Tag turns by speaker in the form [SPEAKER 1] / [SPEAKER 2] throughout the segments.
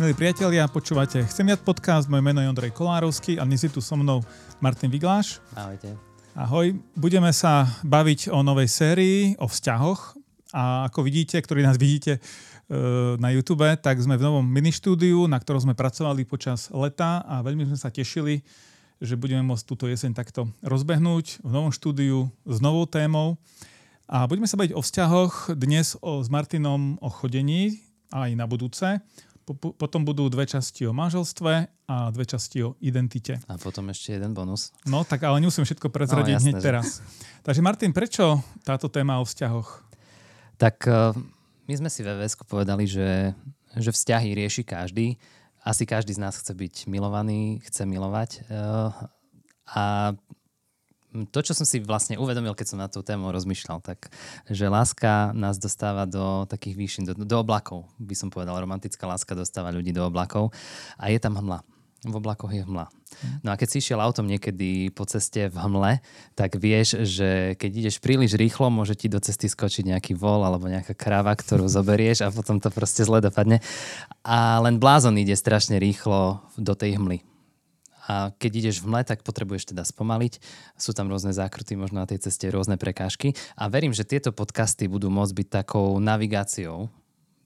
[SPEAKER 1] Milí priatelia, počúvate Chcem viac podcast, moje meno je Ondrej Kolárovský a dnes je tu so mnou Martin Vigláš.
[SPEAKER 2] Ahojte.
[SPEAKER 1] Ahoj, budeme sa baviť o novej sérii, o vzťahoch a ako vidíte, ktorí nás vidíte e, na YouTube, tak sme v novom ministúdiu, na ktorom sme pracovali počas leta a veľmi sme sa tešili, že budeme môcť túto jeseň takto rozbehnúť v novom štúdiu s novou témou. A budeme sa baviť o vzťahoch dnes o, s Martinom o chodení aj na budúce po, potom budú dve časti o manželstve a dve časti o identite.
[SPEAKER 2] A potom ešte jeden bonus.
[SPEAKER 1] No, tak ale nemusím všetko prezradiť no, hneď že... teraz. Takže Martin, prečo táto téma o vzťahoch?
[SPEAKER 2] Tak uh, my sme si ve VSku povedali, že, že vzťahy rieši každý. Asi každý z nás chce byť milovaný, chce milovať. Uh, a to, čo som si vlastne uvedomil, keď som na tú tému rozmýšľal, tak, že láska nás dostáva do takých výšin, do, do oblakov, by som povedal. Romantická láska dostáva ľudí do oblakov a je tam hmla. V oblakoch je hmla. No a keď si išiel autom niekedy po ceste v hmle, tak vieš, že keď ideš príliš rýchlo, môže ti do cesty skočiť nejaký vol alebo nejaká kráva, ktorú zoberieš a potom to proste zle dopadne. A len blázon ide strašne rýchlo do tej hmly. A keď ideš v mle, tak potrebuješ teda spomaliť. Sú tam rôzne zákruty, možno na tej ceste rôzne prekážky. A verím, že tieto podcasty budú môcť byť takou navigáciou,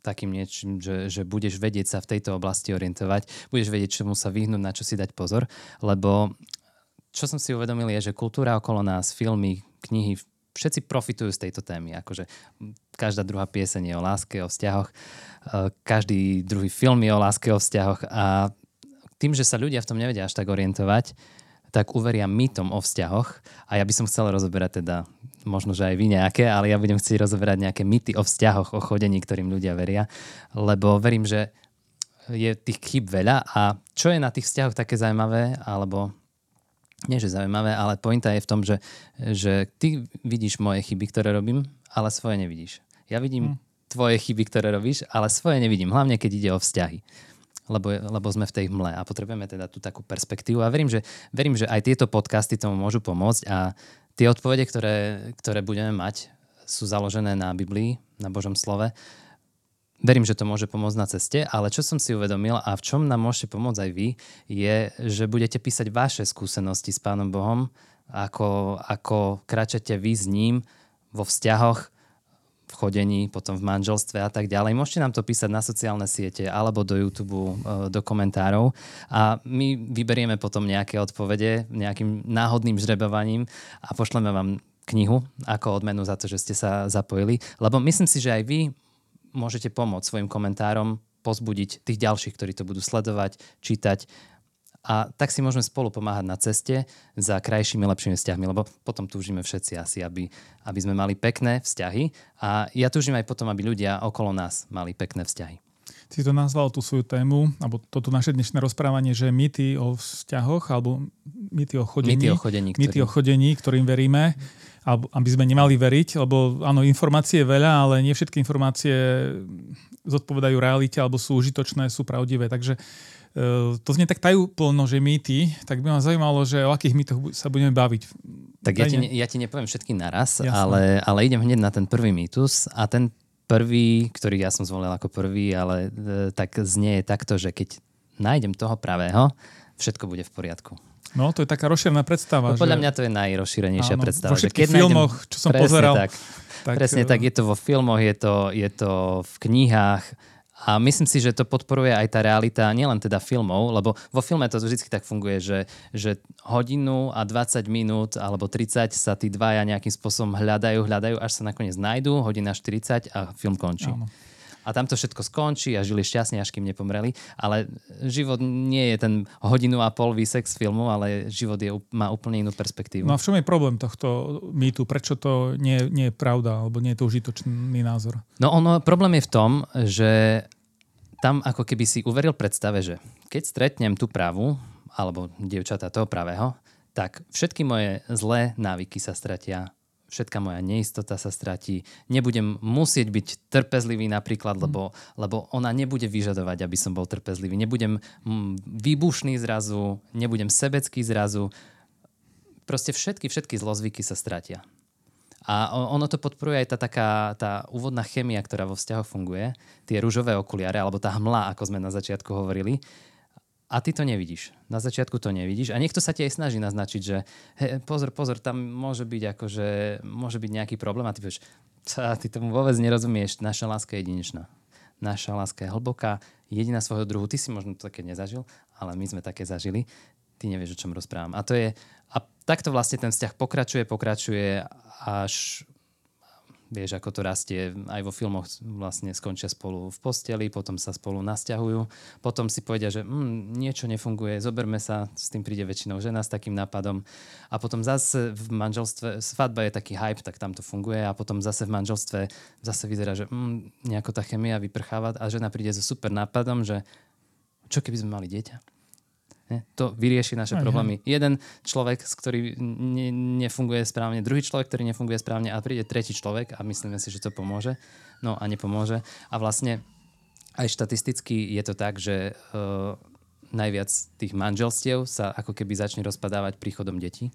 [SPEAKER 2] takým niečím, že, že budeš vedieť sa v tejto oblasti orientovať, budeš vedieť, čomu sa vyhnúť, na čo si dať pozor, lebo čo som si uvedomil je, že kultúra okolo nás, filmy, knihy, všetci profitujú z tejto témy. Akože každá druhá pieseň je o láske, o vzťahoch, každý druhý film je o láske, o vzťahoch a tým, že sa ľudia v tom nevedia až tak orientovať, tak uveria mýtom o vzťahoch. A ja by som chcel rozoberať teda, možno, že aj vy nejaké, ale ja budem chcieť rozoberať nejaké mýty o vzťahoch, o chodení, ktorým ľudia veria, lebo verím, že je tých chyb veľa. A čo je na tých vzťahoch také zaujímavé, alebo nie že zaujímavé, ale pointa je v tom, že, že ty vidíš moje chyby, ktoré robím, ale svoje nevidíš. Ja vidím hmm. tvoje chyby, ktoré robíš, ale svoje nevidím, hlavne keď ide o vzťahy lebo, lebo sme v tej hmle a potrebujeme teda tú takú perspektívu a verím, že, verím, že aj tieto podcasty tomu môžu pomôcť a tie odpovede, ktoré, ktoré budeme mať, sú založené na Biblii, na Božom slove. Verím, že to môže pomôcť na ceste, ale čo som si uvedomil a v čom nám môžete pomôcť aj vy, je, že budete písať vaše skúsenosti s Pánom Bohom, ako, ako kráčate vy s ním vo vzťahoch, v chodení, potom v manželstve a tak ďalej. Môžete nám to písať na sociálne siete alebo do YouTube, e, do komentárov a my vyberieme potom nejaké odpovede nejakým náhodným žrebovaním a pošleme vám knihu ako odmenu za to, že ste sa zapojili. Lebo myslím si, že aj vy môžete pomôcť svojim komentárom pozbudiť tých ďalších, ktorí to budú sledovať, čítať a tak si môžeme spolu pomáhať na ceste za krajšími, lepšími vzťahmi, lebo potom túžime všetci asi, aby, aby sme mali pekné vzťahy a ja túžim aj potom, aby ľudia okolo nás mali pekné vzťahy.
[SPEAKER 1] Si to nazval tú svoju tému, alebo toto naše dnešné rozprávanie, že mýty o vzťahoch, alebo mýty o chodení,
[SPEAKER 2] mýty o chodení,
[SPEAKER 1] ktorým, mýty o chodení ktorým veríme, alebo aby sme nemali veriť, lebo áno, informácie je veľa, ale nie všetky informácie zodpovedajú realite, alebo sú užitočné, sú pravdivé. Takže to znie tak tajúplno, že mýty, tak by ma zaujímalo, že o akých mýtoch sa budeme baviť.
[SPEAKER 2] Tak ja ti, ja ti nepoviem všetky naraz, ale, ale idem hneď na ten prvý mýtus a ten prvý, ktorý ja som zvolil ako prvý, ale e, tak znie je takto, že keď nájdem toho pravého, všetko bude v poriadku.
[SPEAKER 1] No, to je taká rozšírená predstava.
[SPEAKER 2] No, podľa že... mňa to je najrozšírenejšia áno, predstava.
[SPEAKER 1] Vo všetkých keď filmoch, nájdem... čo som presne pozeral.
[SPEAKER 2] Tak, tak, presne uh... tak, je to vo filmoch, je to, je to v knihách, a myslím si, že to podporuje aj tá realita, nielen teda filmov, lebo vo filme to vždy tak funguje, že, že hodinu a 20 minút alebo 30 sa tí dvaja nejakým spôsobom hľadajú, hľadajú, až sa nakoniec nájdú, hodina 40 a film končí. Áno a tam to všetko skončí a žili šťastne, až kým nepomreli. Ale život nie je ten hodinu a pol výsek z filmu, ale život je, má úplne inú perspektívu.
[SPEAKER 1] No a v čom je problém tohto mýtu? Prečo to nie, nie je pravda, alebo nie je to užitočný názor?
[SPEAKER 2] No ono, problém je v tom, že tam ako keby si uveril predstave, že keď stretnem tú pravu, alebo dievčata toho pravého, tak všetky moje zlé návyky sa stratia, všetka moja neistota sa stratí, nebudem musieť byť trpezlivý napríklad, lebo, lebo ona nebude vyžadovať, aby som bol trpezlivý, nebudem mm, výbušný zrazu, nebudem sebecký zrazu, proste všetky, všetky zlozvyky sa stratia. A ono to podporuje aj tá taká tá úvodná chemia, ktorá vo vzťahoch funguje, tie rúžové okuliare, alebo tá hmla, ako sme na začiatku hovorili. A ty to nevidíš. Na začiatku to nevidíš. A niekto sa ti aj snaží naznačiť, že he, pozor, pozor, tam môže byť akože, môže byť nejaký problém a ty povieš, ty tomu vôbec nerozumieš, naša láska je jedinečná. Naša láska je hlboká, jediná svojho druhu. Ty si možno to také nezažil, ale my sme také zažili. Ty nevieš, o čom rozprávam. A to je, a takto vlastne ten vzťah pokračuje, pokračuje až vieš, ako to rastie, aj vo filmoch vlastne skončia spolu v posteli, potom sa spolu nasťahujú, potom si povedia, že mm, niečo nefunguje, zoberme sa, s tým príde väčšinou žena s takým nápadom. A potom zase v manželstve, svadba je taký hype, tak tam to funguje. A potom zase v manželstve zase vyzerá, že mm, nejako tá chemia vyprcháva. A žena príde so super nápadom, že čo keby sme mali dieťa? To vyrieši naše Aj, problémy. Jeden človek, ktorý ne, nefunguje správne, druhý človek, ktorý nefunguje správne a príde tretí človek a myslíme si, že to pomôže. No a nepomôže. A vlastne aj štatisticky je to tak, že uh, najviac tých manželstiev sa ako keby začne rozpadávať príchodom detí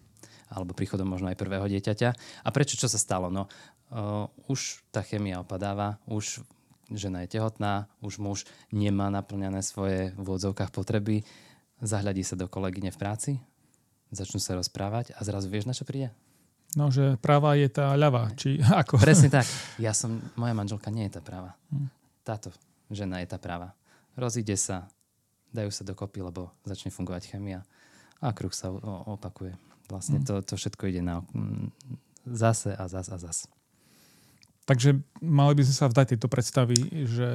[SPEAKER 2] alebo príchodom možno aj prvého dieťaťa. A prečo? Čo sa stalo? No, uh, už tá chemia opadáva, už žena je tehotná, už muž nemá naplňané svoje v odzovkách potreby, zahľadí sa do kolegyne v práci, začnú sa rozprávať a zrazu vieš, na čo príde?
[SPEAKER 1] No, že práva je tá ľava, či ako?
[SPEAKER 2] Presne tak. Ja som, moja manželka nie je tá práva. Hm. Táto žena je tá práva. Rozíde sa, dajú sa dokopy, lebo začne fungovať chemia a kruh sa opakuje. Vlastne hm. to, to všetko ide na zase a zase a zase.
[SPEAKER 1] Takže mali by sme sa vzdať tejto predstavy, že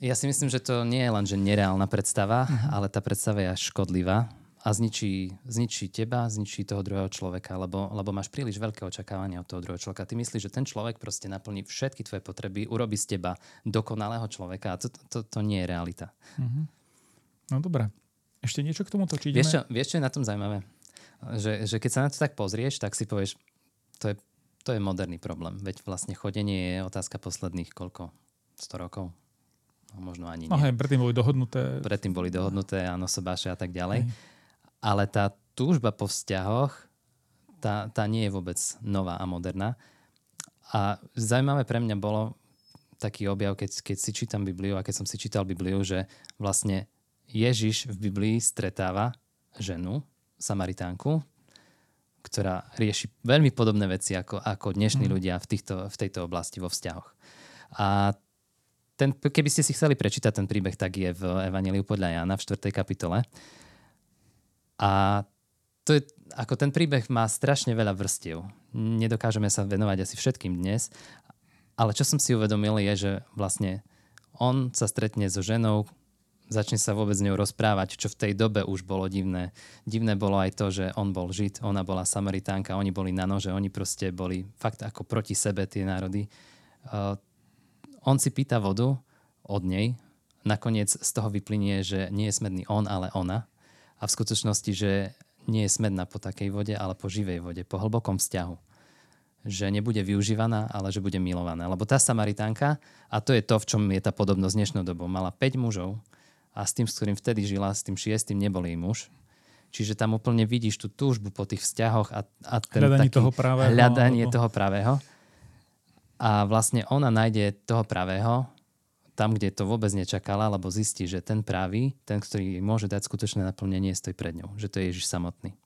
[SPEAKER 2] ja si myslím, že to nie je len že nereálna predstava, uh-huh. ale tá predstava je až škodlivá a zničí, zničí teba, zničí toho druhého človeka, lebo, lebo máš príliš veľké očakávania od toho druhého človeka. Ty myslíš, že ten človek proste naplní všetky tvoje potreby, urobí z teba dokonalého človeka a to, to, to nie je realita.
[SPEAKER 1] Uh-huh. No dobré. Ešte niečo k tomuto? Či
[SPEAKER 2] ideme... vieš, čo, vieš, čo je na tom zaujímavé? Že, že keď sa na to tak pozrieš, tak si povieš, to je, to je moderný problém. Veď vlastne chodenie je otázka posledných koľko? 100 rokov? Možno ani
[SPEAKER 1] nie. Aha, predtým boli dohodnuté.
[SPEAKER 2] Predtým boli dohodnuté, áno, sobáše a tak ďalej. Hej. Ale tá túžba po vzťahoch, tá, tá nie je vôbec nová a moderná. A zaujímavé pre mňa bolo taký objav, keď, keď si čítam Bibliu a keď som si čítal Bibliu, že vlastne Ježiš v Biblii stretáva ženu, Samaritánku, ktorá rieši veľmi podobné veci ako, ako dnešní mm. ľudia v, týchto, v tejto oblasti vo vzťahoch. A ten, keby ste si chceli prečítať ten príbeh, tak je v Evangeliu podľa Jana v 4. kapitole. A to je, ako ten príbeh má strašne veľa vrstiev. Nedokážeme sa venovať asi všetkým dnes, ale čo som si uvedomil je, že vlastne on sa stretne so ženou, začne sa vôbec s ňou rozprávať, čo v tej dobe už bolo divné. Divné bolo aj to, že on bol Žid, ona bola Samaritánka, oni boli na nože, oni proste boli fakt ako proti sebe tie národy. On si pýta vodu od nej, nakoniec z toho vyplynie, že nie je smedný on, ale ona. A v skutočnosti, že nie je smedná po takej vode, ale po živej vode, po hlbokom vzťahu. Že nebude využívaná, ale že bude milovaná. Lebo tá Samaritánka, a to je to, v čom je tá podobnosť dnešnou dobou, mala 5 mužov a s tým, s ktorým vtedy žila, s tým šiestým nebol jej muž. Čiže tam úplne vidíš tú túžbu po tých vzťahoch a, a ten
[SPEAKER 1] hľadanie
[SPEAKER 2] taký
[SPEAKER 1] toho pravého,
[SPEAKER 2] hľadanie alebo... toho pravého. A vlastne ona nájde toho pravého tam, kde to vôbec nečakala, lebo zistí, že ten pravý, ten, ktorý môže dať skutočné naplnenie, stojí pred ňou. Že to je Ježiš samotný.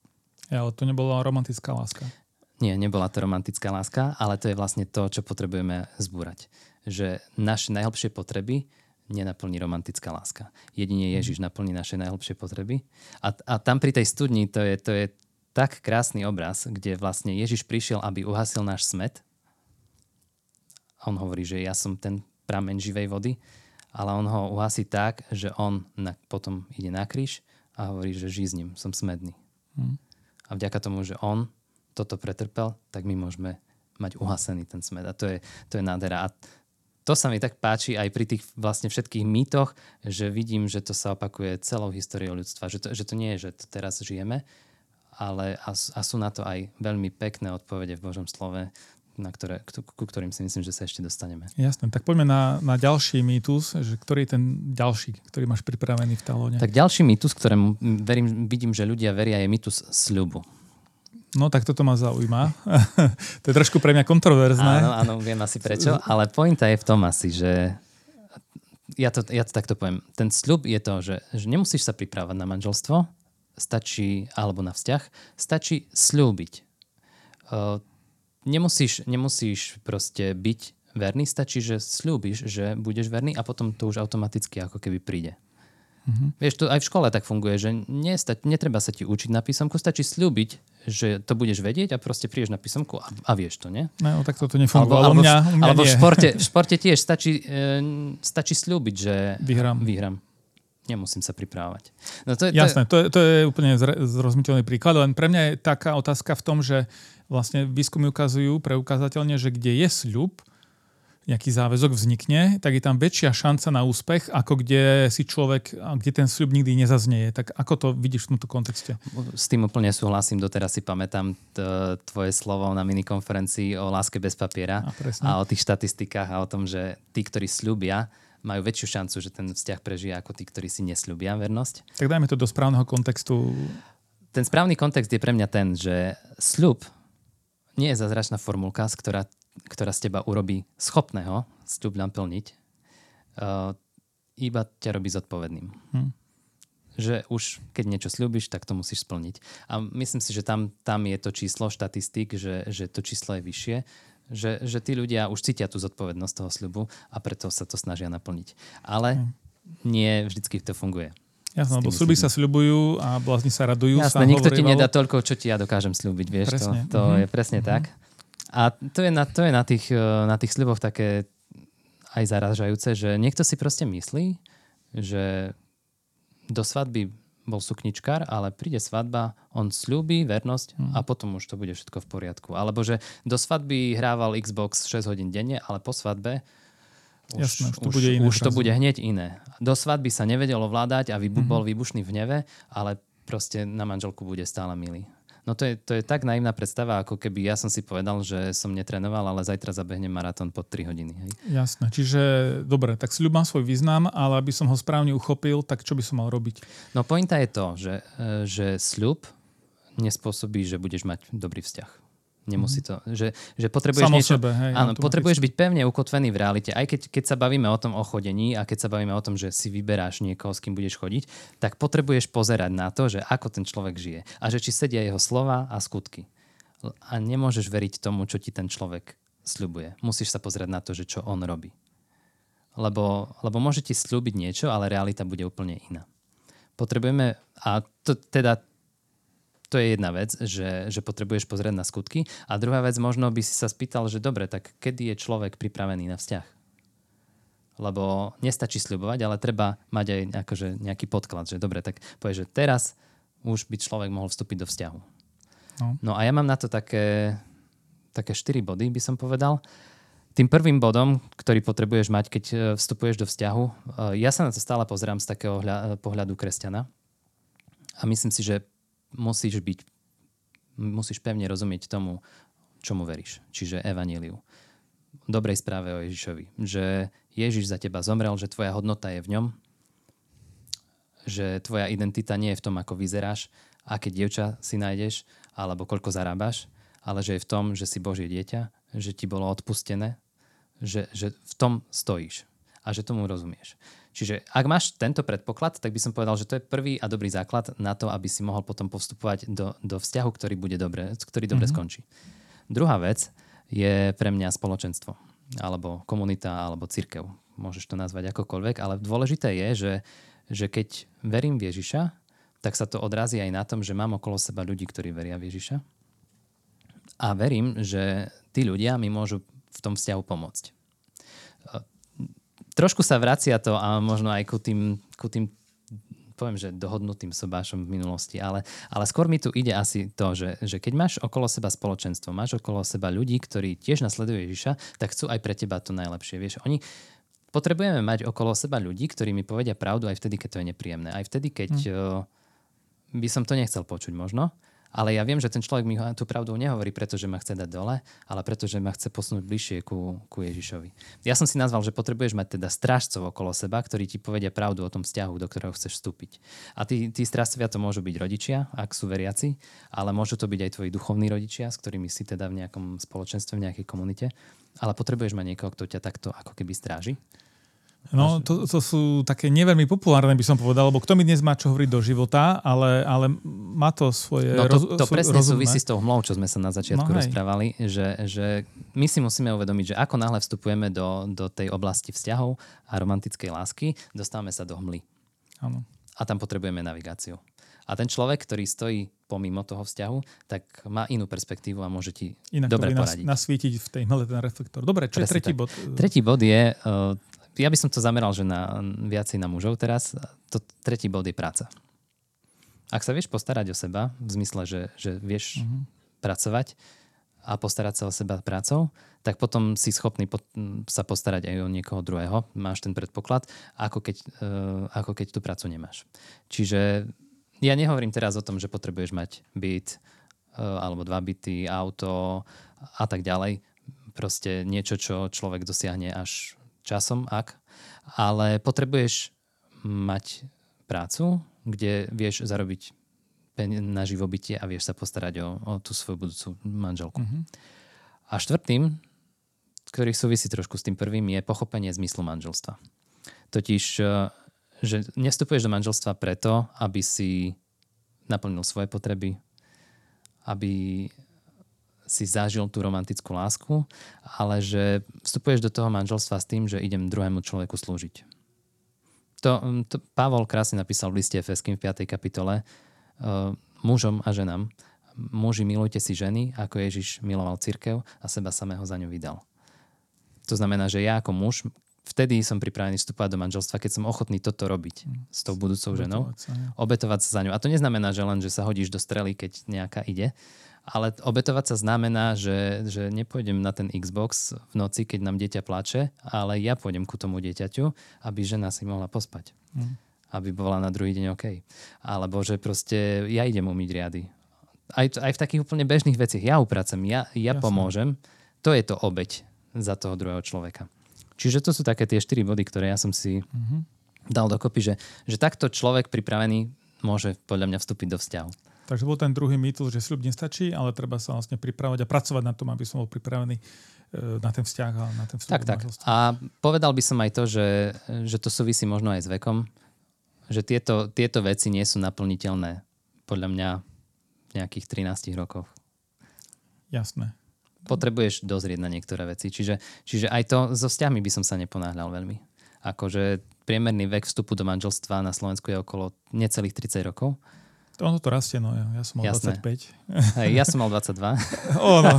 [SPEAKER 1] Ja, ale to nebola romantická láska.
[SPEAKER 2] Nie, nebola to romantická láska, ale to je vlastne to, čo potrebujeme zbúrať. Že naše najhlbšie potreby nenaplní romantická láska. Jedine Ježiš naplní naše najhlbšie potreby. A, a tam pri tej studni to je, to je tak krásny obraz, kde vlastne Ježiš prišiel, aby uhasil náš smet, a on hovorí, že ja som ten prameň živej vody, ale on ho uhasí tak, že on na, potom ide na kríž a hovorí, že žij s ním, som smedný. Hmm. A vďaka tomu, že on toto pretrpel, tak my môžeme mať uhasený ten smed. A to je, to je nádhera. A to sa mi tak páči aj pri tých vlastne všetkých mýtoch, že vidím, že to sa opakuje celou históriou ľudstva. Že to, že to nie je, že to teraz žijeme, ale a, a sú na to aj veľmi pekné odpovede v Božom slove na ktoré, ku ktorým si myslím, že sa ešte dostaneme.
[SPEAKER 1] Jasné, tak poďme na, na ďalší mýtus, že ktorý je ten ďalší, ktorý máš pripravený v talóne.
[SPEAKER 2] Tak ďalší mýtus, ktorému verím, vidím, že ľudia veria, je mýtus sľubu.
[SPEAKER 1] No tak toto ma zaujíma. to je trošku pre mňa kontroverzné.
[SPEAKER 2] Áno, áno, viem asi prečo, ale pointa je v tom asi, že ja to, ja to takto poviem. Ten sľub je to, že, že nemusíš sa pripravať na manželstvo, stačí, alebo na vzťah, stačí slúbiť. Uh, nemusíš, nemusíš proste byť verný, stačí, že slúbiš, že budeš verný a potom to už automaticky ako keby príde. Mm-hmm. Vieš, to aj v škole tak funguje, že nesta- netreba sa ti učiť na písomku, stačí slúbiť, že to budeš vedieť a proste prídeš na písomku a, a vieš to, nie?
[SPEAKER 1] No, tak toto nefungovalo. Alebo,
[SPEAKER 2] alebo,
[SPEAKER 1] mňa, mňa
[SPEAKER 2] alebo
[SPEAKER 1] nie.
[SPEAKER 2] v, športe, v športe tiež stačí, e, stačí slúbiť, že
[SPEAKER 1] vyhrám.
[SPEAKER 2] vyhrám. Nemusím sa pripravovať. No to je,
[SPEAKER 1] Jasné, to je, to je úplne zrozumiteľný príklad, len pre mňa je taká otázka v tom, že vlastne výskumy ukazujú preukázateľne, že kde je sľub, nejaký záväzok vznikne, tak je tam väčšia šanca na úspech, ako kde si človek, kde ten sľub nikdy nezaznieje. Tak ako to vidíš v tomto kontexte?
[SPEAKER 2] S tým úplne súhlasím. Doteraz si pamätám tvoje slovo na minikonferencii o láske bez papiera a, a o tých štatistikách a o tom, že tí, ktorí sľubia, majú väčšiu šancu, že ten vzťah prežije ako tí, ktorí si nesľubia vernosť.
[SPEAKER 1] Tak dajme to do správneho kontextu.
[SPEAKER 2] Ten správny kontext je pre mňa ten, že sľub nie je zázračná formulka, ktorá ktorá z teba urobí schopného sľub naplniť, uh, iba ťa robí zodpovedným. Hm. Že už keď niečo slúbiš, tak to musíš splniť. A myslím si, že tam, tam je to číslo štatistik, že, že to číslo je vyššie, že, že tí ľudia už cítia tú zodpovednosť toho sľubu a preto sa to snažia naplniť. Ale hm. nie vždycky to funguje.
[SPEAKER 1] Jasné, lebo sľuby sa sľubujú a blázni sa radujú.
[SPEAKER 2] Jasné, nikto ti nedá toľko, čo ti ja dokážem slúbiť, vieš. Presne. To, to mm-hmm. je presne mm-hmm. tak. A to je na, to je na, tých, eh, na tých sľuboch také aj zaražajúce, že niekto si proste myslí, že do svadby bol sukničkár, ale príde svadba, on slúbi vernosť hmm. a potom už to bude všetko v poriadku. Alebo že do svadby hrával Xbox 6 hodín denne, ale po svadbe už, Jasné, už, to, už, bude iné už to bude hneď iné. Do svadby sa nevedel ovládať a vybu- hmm. bol výbušný v neve, ale proste na manželku bude stále milý. No to je, to je tak naivná predstava, ako keby ja som si povedal, že som netrenoval, ale zajtra zabehnem maratón pod 3 hodiny. Hej?
[SPEAKER 1] Jasné, čiže dobre, tak sľub má svoj význam, ale aby som ho správne uchopil, tak čo by som mal robiť?
[SPEAKER 2] No pointa je to, že, e, že sľub nespôsobí, že budeš mať dobrý vzťah. Nemusí mhm. to. Že, že potrebuješ
[SPEAKER 1] Samo
[SPEAKER 2] niečo...
[SPEAKER 1] Sebe, hej,
[SPEAKER 2] áno, potrebuješ byť pevne ukotvený v realite. Aj keď, keď sa bavíme o tom o chodení a keď sa bavíme o tom, že si vyberáš niekoho, s kým budeš chodiť, tak potrebuješ pozerať na to, že ako ten človek žije. A že či sedia jeho slova a skutky. A nemôžeš veriť tomu, čo ti ten človek sľubuje. Musíš sa pozerať na to, že čo on robí. Lebo, lebo môže ti slúbiť niečo, ale realita bude úplne iná. Potrebujeme, a to, teda to je jedna vec, že, že potrebuješ pozrieť na skutky. A druhá vec, možno by si sa spýtal, že dobre, tak kedy je človek pripravený na vzťah? Lebo nestačí sľubovať, ale treba mať aj akože nejaký podklad, že dobre, tak povie, že teraz už by človek mohol vstúpiť do vzťahu. No, no a ja mám na to také, také štyri body, by som povedal. Tým prvým bodom, ktorý potrebuješ mať, keď e, vstupuješ do vzťahu, e, ja sa na to stále pozerám z takého pohľadu kresťana. A myslím si, že musíš byť, musíš pevne rozumieť tomu, čomu veríš, čiže evaníliu. Dobrej správe o Ježišovi. Že Ježiš za teba zomrel, že tvoja hodnota je v ňom, že tvoja identita nie je v tom, ako vyzeráš, aké dievča si nájdeš, alebo koľko zarábaš, ale že je v tom, že si Božie dieťa, že ti bolo odpustené, že, že v tom stojíš a že tomu rozumieš. Čiže ak máš tento predpoklad, tak by som povedal, že to je prvý a dobrý základ na to, aby si mohol potom postupovať do, do vzťahu, ktorý bude dobre, ktorý dobre mm-hmm. skončí. Druhá vec je pre mňa spoločenstvo, alebo komunita, alebo církev. Môžeš to nazvať akokoľvek, ale dôležité je, že, že keď verím v Ježiša, tak sa to odrazí aj na tom, že mám okolo seba ľudí, ktorí veria v Ježiša. A verím, že tí ľudia mi môžu v tom vzťahu pomôcť trošku sa vracia to a možno aj ku tým, ku tým poviem, že dohodnutým sobášom v minulosti, ale, ale skôr mi tu ide asi to, že, že keď máš okolo seba spoločenstvo, máš okolo seba ľudí, ktorí tiež nasledujú Ježiša, tak chcú aj pre teba to najlepšie. Vieš, oni potrebujeme mať okolo seba ľudí, ktorí mi povedia pravdu aj vtedy, keď to je nepríjemné. Aj vtedy, keď hmm. by som to nechcel počuť možno, ale ja viem, že ten človek mi tú pravdu nehovorí, pretože ma chce dať dole, ale pretože ma chce posunúť bližšie ku, ku Ježišovi. Ja som si nazval, že potrebuješ mať teda strážcov okolo seba, ktorí ti povedia pravdu o tom vzťahu, do ktorého chceš vstúpiť. A tí, tí strážcovia to môžu byť rodičia, ak sú veriaci, ale môžu to byť aj tvoji duchovní rodičia, s ktorými si teda v nejakom spoločenstve, v nejakej komunite. Ale potrebuješ mať niekoho, kto ťa takto ako keby stráži.
[SPEAKER 1] No, to, to sú také neveľmi populárne, by som povedal, lebo kto mi dnes má čo hovoriť do života, ale, ale má to svoje
[SPEAKER 2] No to,
[SPEAKER 1] roz,
[SPEAKER 2] to presne
[SPEAKER 1] rozumné.
[SPEAKER 2] súvisí s tou hmlou, čo sme sa na začiatku
[SPEAKER 1] No hej.
[SPEAKER 2] rozprávali, že, že my si musíme uvedomiť, že ako náhle vstupujeme do, do tej oblasti vzťahov a romantickej lásky, dostávame sa do hmly.
[SPEAKER 1] Áno.
[SPEAKER 2] A tam potrebujeme navigáciu. A ten človek, ktorý stojí pomimo toho vzťahu, tak má inú perspektívu a môže ti
[SPEAKER 1] Inak
[SPEAKER 2] dobre
[SPEAKER 1] vie nas,
[SPEAKER 2] poradiť.
[SPEAKER 1] nasvítiť v tej hmle ten reflektor. Dobre, čo je
[SPEAKER 2] Presne
[SPEAKER 1] tretí
[SPEAKER 2] tak.
[SPEAKER 1] bod?
[SPEAKER 2] Tretí bod je, uh, ja by som to zameral, že na viacej na mužov teraz, to tretí bod je práca. Ak sa vieš postarať o seba, v zmysle, že, že vieš
[SPEAKER 1] Mhm.
[SPEAKER 2] uh-huh. pracovať a postarať sa o seba prácou, tak potom si schopný pot- sa postarať aj o niekoho druhého. Máš ten predpoklad, ako keď, uh, ako keď tú prácu nemáš. Čiže ja nehovorím teraz o tom, že potrebuješ mať byt uh, alebo dva byty, auto a tak ďalej. Proste niečo, čo človek dosiahne až časom, ak. Ale potrebuješ mať prácu, kde vieš zarobiť na živobytie a vieš sa postarať o, o tú svoju budúcu manželku.
[SPEAKER 1] Mhm.
[SPEAKER 2] A štvrtým, ktorý súvisí trošku s tým prvým, je pochopenie zmyslu manželstva. Totiž, eh, že nevstupuješ do manželstva preto, aby si naplnil svoje potreby, aby si zažil tú romantickú lásku, ale že vstupuješ do toho manželstva s tým, že idem druhému človeku slúžiť. To, mm, to Pavol krásne napísal v liste Efeským v 5. kapitole uh, mužom a ženám. Muži, milujte si ženy, ako Ježiš miloval cirkev a seba samého za ňu vydal. To znamená, že ja ako muž, vtedy som pripravený vstúpať do manželstva, keď som ochotný toto robiť s tou budúcou ženou
[SPEAKER 1] Obetovať sa, nie?
[SPEAKER 2] obetovať sa za ňu. A to neznamená, že len, že sa hodíš do strely, keď nejaká ide, ale obetovať sa znamená, že, že nepôjdem na ten Xbox v noci, keď nám dieťa plače, ale ja pôjdem ku tomu dieťaťu, aby žena si mohla pospať.
[SPEAKER 1] Mm.
[SPEAKER 2] Aby bola na druhý deň OK. Alebo že proste ja idem umyť riady. Aj, aj v takých úplne bežných veciach. Ja upracem, ja, ja pomôžem. To je to obeď za toho druhého človeka. Čiže to sú také tie štyri body, ktoré ja som si
[SPEAKER 1] Mhm.
[SPEAKER 2] dal dokopy, že, že takto človek pripravený môže podľa mňa vstúpiť do vzťahu.
[SPEAKER 1] Takže bol ten druhý mýtus, že sľub nestačí, ale treba sa vlastne pripravať a pracovať na tom, aby som bol pripravený e, na ten vzťah a na ten vstup
[SPEAKER 2] Tak, tak. A povedal by som aj to, že, že to súvisí možno aj s vekom, že tieto, tieto veci nie sú naplniteľné podľa mňa v nejakých 13 rokoch.
[SPEAKER 1] Jasné.
[SPEAKER 2] Potrebuješ dozrieť na niektoré veci. Čiže, čiže aj to so vzťahmi by som sa neponáhľal veľmi. Akože priemerný vek vstupu do manželstva na Slovensku je okolo necelých 30 rokov.
[SPEAKER 1] To ono to rastie, no ja, ja som mal
[SPEAKER 2] Jasné.
[SPEAKER 1] 25.
[SPEAKER 2] Hej, ja som mal 22.
[SPEAKER 1] Ó, no.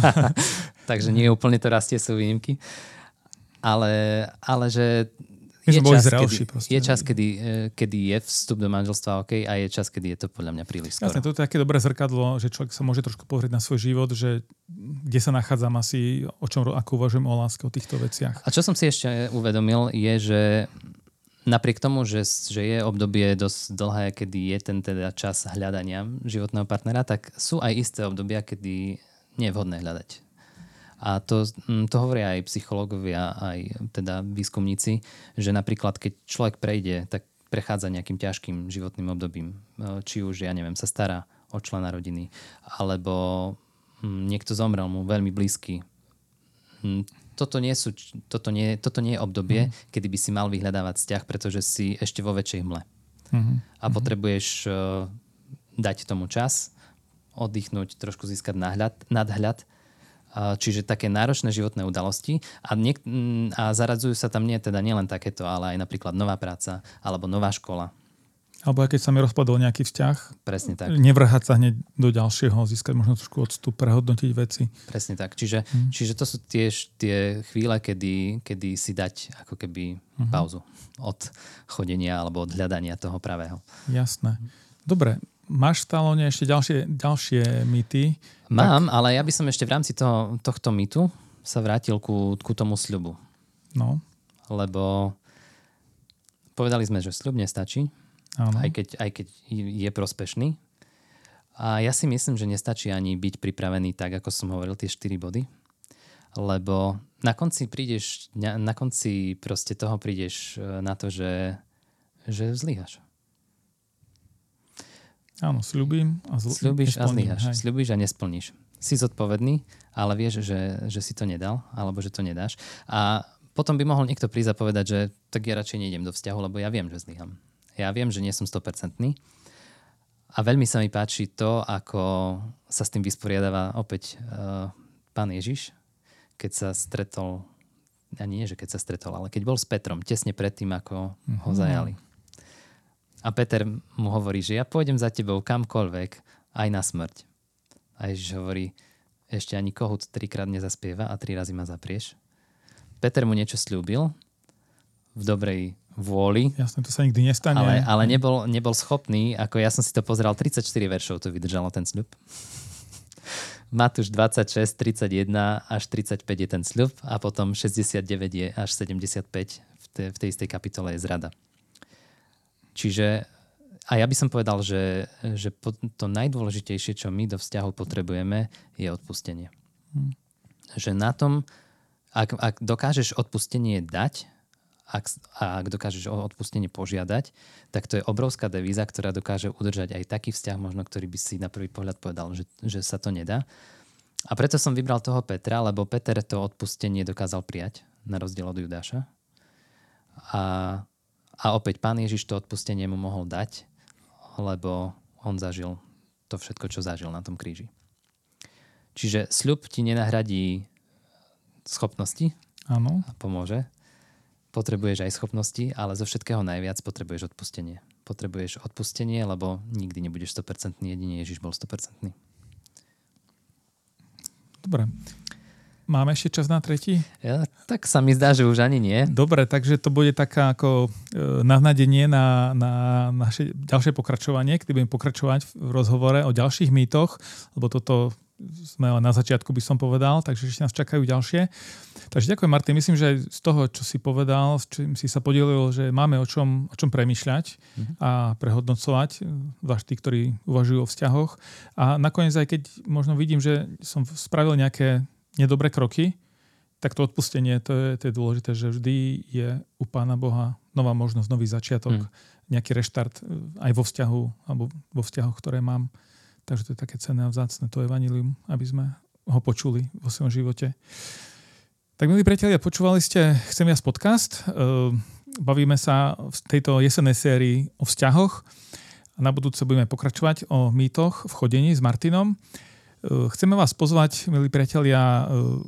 [SPEAKER 2] takže nie úplne to rastie, sú výnimky. Ale, ale že
[SPEAKER 1] My boli
[SPEAKER 2] čas,
[SPEAKER 1] zrelší
[SPEAKER 2] kedy,
[SPEAKER 1] proste.
[SPEAKER 2] je čas, kedy, eh, kedy je vstup do manželstva OK a je čas, kedy je to podľa mňa príliš skoro.
[SPEAKER 1] Jasné, toto je také dobré zrkadlo, že človek sa môže trošku pozrieť na svoj život, že kde sa nachádzam asi, o čom, ako uvažujem o láske, o týchto veciach.
[SPEAKER 2] A čo som si ešte uvedomil, je, že napriek tomu, že, že je obdobie dosť dlhé, kedy je ten teda čas hľadania životného partnera, tak sú aj isté obdobia, kedy nie je vhodné hľadať. A to, mm, to hovoria aj psychológovia, aj teda výskumníci, že napríklad keď človek prejde, tak prechádza nejakým ťažkým životným obdobím. E, Či už, ja neviem, sa stará o člena rodiny, alebo mm, niekto zomrel mu veľmi blízky. Mm, Toto nie, sú, toto nie, toto nie je obdobie, kedy by si mal vyhľadávať vzťah, pretože si ešte vo väčšej hmle.
[SPEAKER 1] Mhm.
[SPEAKER 2] A potrebuješ uh, dať tomu čas, oddychnúť, trošku získať náhľad, nadhľad. Čiže také náročné životné udalosti a, niek- mm, a zaradzujú sa tam nie teda nielen takéto, ale aj napríklad nová práca alebo nová škola.
[SPEAKER 1] Alebo aj keď sa mi rozpadol nejaký vzťah,
[SPEAKER 2] Presne tak.
[SPEAKER 1] nevrhať sa hneď do ďalšieho, získať možno trošku odstup, prehodnotiť veci.
[SPEAKER 2] Presne tak. Čiže, mm. čiže to sú tiež tie chvíle, kedy, kedy si dať ako keby mm-hmm. pauzu od chodenia alebo od hľadania toho pravého.
[SPEAKER 1] Jasné. Dobre, máš v talóne ešte ďalšie, ďalšie mýty.
[SPEAKER 2] Mám, ale ja by som ešte v rámci toho, tohto mýtu sa vrátil ku, ku tomu sľubu.
[SPEAKER 1] No,
[SPEAKER 2] Lebo povedali sme, že sľub nestačí,
[SPEAKER 1] áno.
[SPEAKER 2] aj keď, aj keď je prospešný. A ja si myslím, že nestačí ani byť pripravený tak, ako som hovoril, tie 4 body. Lebo na konci prídeš, na konci proste toho prídeš e, na to, že, že zlyhaš.
[SPEAKER 1] Áno, slúbim a zl-
[SPEAKER 2] Sľubíš a zlyhaš. Sľubíš a nesplníš. Si zodpovedný, ale vieš, že, že si to nedal, alebo že to nedáš. A potom by mohol niekto prísť a povedať, že tak ja radšej nejdem do vzťahu, lebo ja viem, že zlyham. Ja viem, že nie som 100%. A veľmi sa mi páči to, ako sa s tým vysporiadáva opäť uh, pán Ježiš, keď sa stretol, a nie, že keď sa stretol, ale keď bol s Petrom, tesne predtým, ako mm-hmm. ho mhm. zajali. A Peter mu hovorí, že ja pôjdem za tebou kamkoľvek, aj na smrť. A Ježiš hovorí, ešte ani kohut trikrát nezaspieva a tri razy ma zaprieš. Peter mu niečo slúbil v dobrej vôli.
[SPEAKER 1] Jasne, to sa nikdy nestane.
[SPEAKER 2] Ale, ale nebol, nebol schopný, ako ja som si to pozeral, 34 veršov to vydržalo ten sľub. Matúš 26, 31 až 35 je ten sľub a potom 69 je až 75 v tej, v tej istej kapitole je zrada. Čiže a ja by som povedal, že, že to najdôležitejšie, čo my do vzťahu potrebujeme, je odpustenie. Hmm. Že na tom ak, ak dokážeš odpustenie dať, ak, a ak dokážeš o odpustenie požiadať, tak to je obrovská devíza, ktorá dokáže udržať aj taký vzťah, možno ktorý by si na prvý pohľad povedal, že, že sa to nedá. A preto som vybral toho Petra, lebo Peter to odpustenie dokázal prijať, na rozdiel od Judáša. A, a opäť pán Ježiš to odpustenie mu mohol dať, lebo on zažil to všetko, čo zažil na tom kríži. Čiže sľub ti nenahradí schopnosti
[SPEAKER 1] Áno.
[SPEAKER 2] a pomôže. Potrebuješ aj schopnosti, ale zo všetkého najviac potrebuješ odpustenie. Potrebuješ odpustenie, lebo nikdy nebudeš 100%, jedine Ježiš bol 100%.
[SPEAKER 1] Dobre. Máme ešte čas na tretí?
[SPEAKER 2] Ja, tak sa mi zdá, že už ani nie.
[SPEAKER 1] Dobre, takže to bude taká ako e, navnadenie na, na naše ďalšie pokračovanie, kedy budem pokračovať v rozhovore o ďalších mýtoch, lebo toto sme len na začiatku, by som povedal, takže ešte nás čakajú ďalšie. Takže ďakujem, Martin. Myslím, že z toho, čo si povedal, s čím si sa podelil, že máme o čom, o čom premyšľať mm-hmm. a prehodnocovať, zvlášť tí, ktorí uvažujú o vzťahoch. A nakoniec, aj keď možno vidím, že som spravil nejaké nedobré kroky, tak to odpustenie, to je, to je dôležité, že vždy je u Pána Boha nová možnosť, nový začiatok, mm. nejaký reštart aj vo vzťahu, alebo vo vzťahoch, ktoré mám. Takže to je také cenné a vzácne to evanilium, aby sme ho počuli vo svojom živote. Tak milí priatelia, počúvali ste Chcem viac podcast. Ehm, bavíme sa v tejto jesennej sérii o vzťahoch. Na budúce budeme pokračovať o mýtoch v chodení s Martinom. Ehm, chceme vás pozvať, milí priatelia, ehm,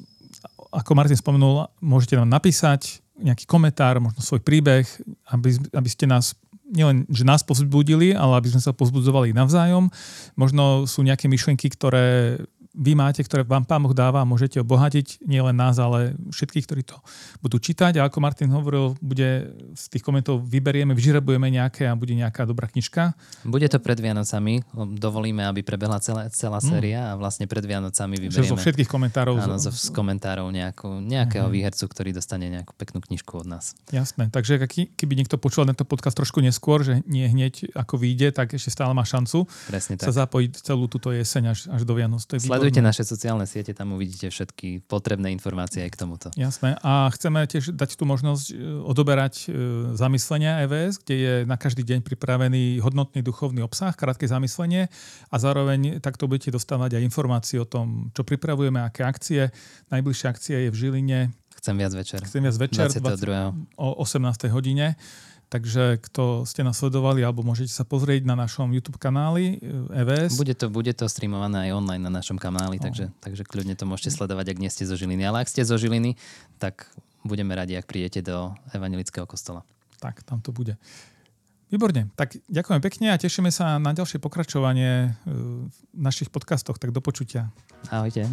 [SPEAKER 1] ako Martin spomenul, môžete nám napísať nejaký komentár, možno svoj príbeh, aby, aby ste nás nielen, že nás povzbudili, ale aby sme sa povzbudzovali navzájom. Možno sú nejaké myšlienky, ktoré vy máte, ktoré vám Pán Boh dáva a môžete obohatiť nielen nás, ale všetkých, ktorí to budú čítať. A ako Martin hovoril, bude z tých komentov vyberieme, vyžrebujeme nejaké a bude nejaká dobrá knižka.
[SPEAKER 2] Bude to pred Vianocami. Dovolíme, aby prebehla celá, celá mm. séria mm. a vlastne pred Vianocami vyberieme...
[SPEAKER 1] Zo všetkých komentárov.
[SPEAKER 2] Áno, zo, z komentárov nejakú, nejakého uh-huh. výhercu, ktorý dostane nejakú peknú knižku od nás.
[SPEAKER 1] Jasné. Takže keby niekto počúval tento podcast trošku neskôr, že nie hneď ako vyjde, tak ešte stále má šancu
[SPEAKER 2] Presne
[SPEAKER 1] tak. sa zapojiť celú túto jeseň až, až do Vianoc.
[SPEAKER 2] To je Sledujte naše sociálne siete, tam uvidíte všetky potrebné informácie aj k tomuto.
[SPEAKER 1] Jasné. A chceme tiež dať tú možnosť e, odoberať e, zamyslenia EVS, kde je na každý deň pripravený hodnotný duchovný obsah, krátke zamyslenie a zároveň takto budete dostávať aj informácie o tom, čo pripravujeme, aké akcie. Najbližšia akcia je v Žiline.
[SPEAKER 2] Chcem viac večer.
[SPEAKER 1] Chcem viac večer 22. 20, o 18. hodine. Takže kto ste nás sledovali, alebo môžete sa pozrieť na našom YouTube kanáli EVS.
[SPEAKER 2] Bude to, bude to streamované aj online na našom kanáli, oh. takže, takže kľudne to môžete sledovať, ak nie ste zo Žiliny. Ale ak ste zo Žiliny, tak budeme radi, ak prídete do Evangelického kostola.
[SPEAKER 1] Tak, tam to bude. Výborne. Tak ďakujem pekne a tešíme sa na ďalšie pokračovanie v našich podcastoch. Tak do počutia.
[SPEAKER 2] Ahojte.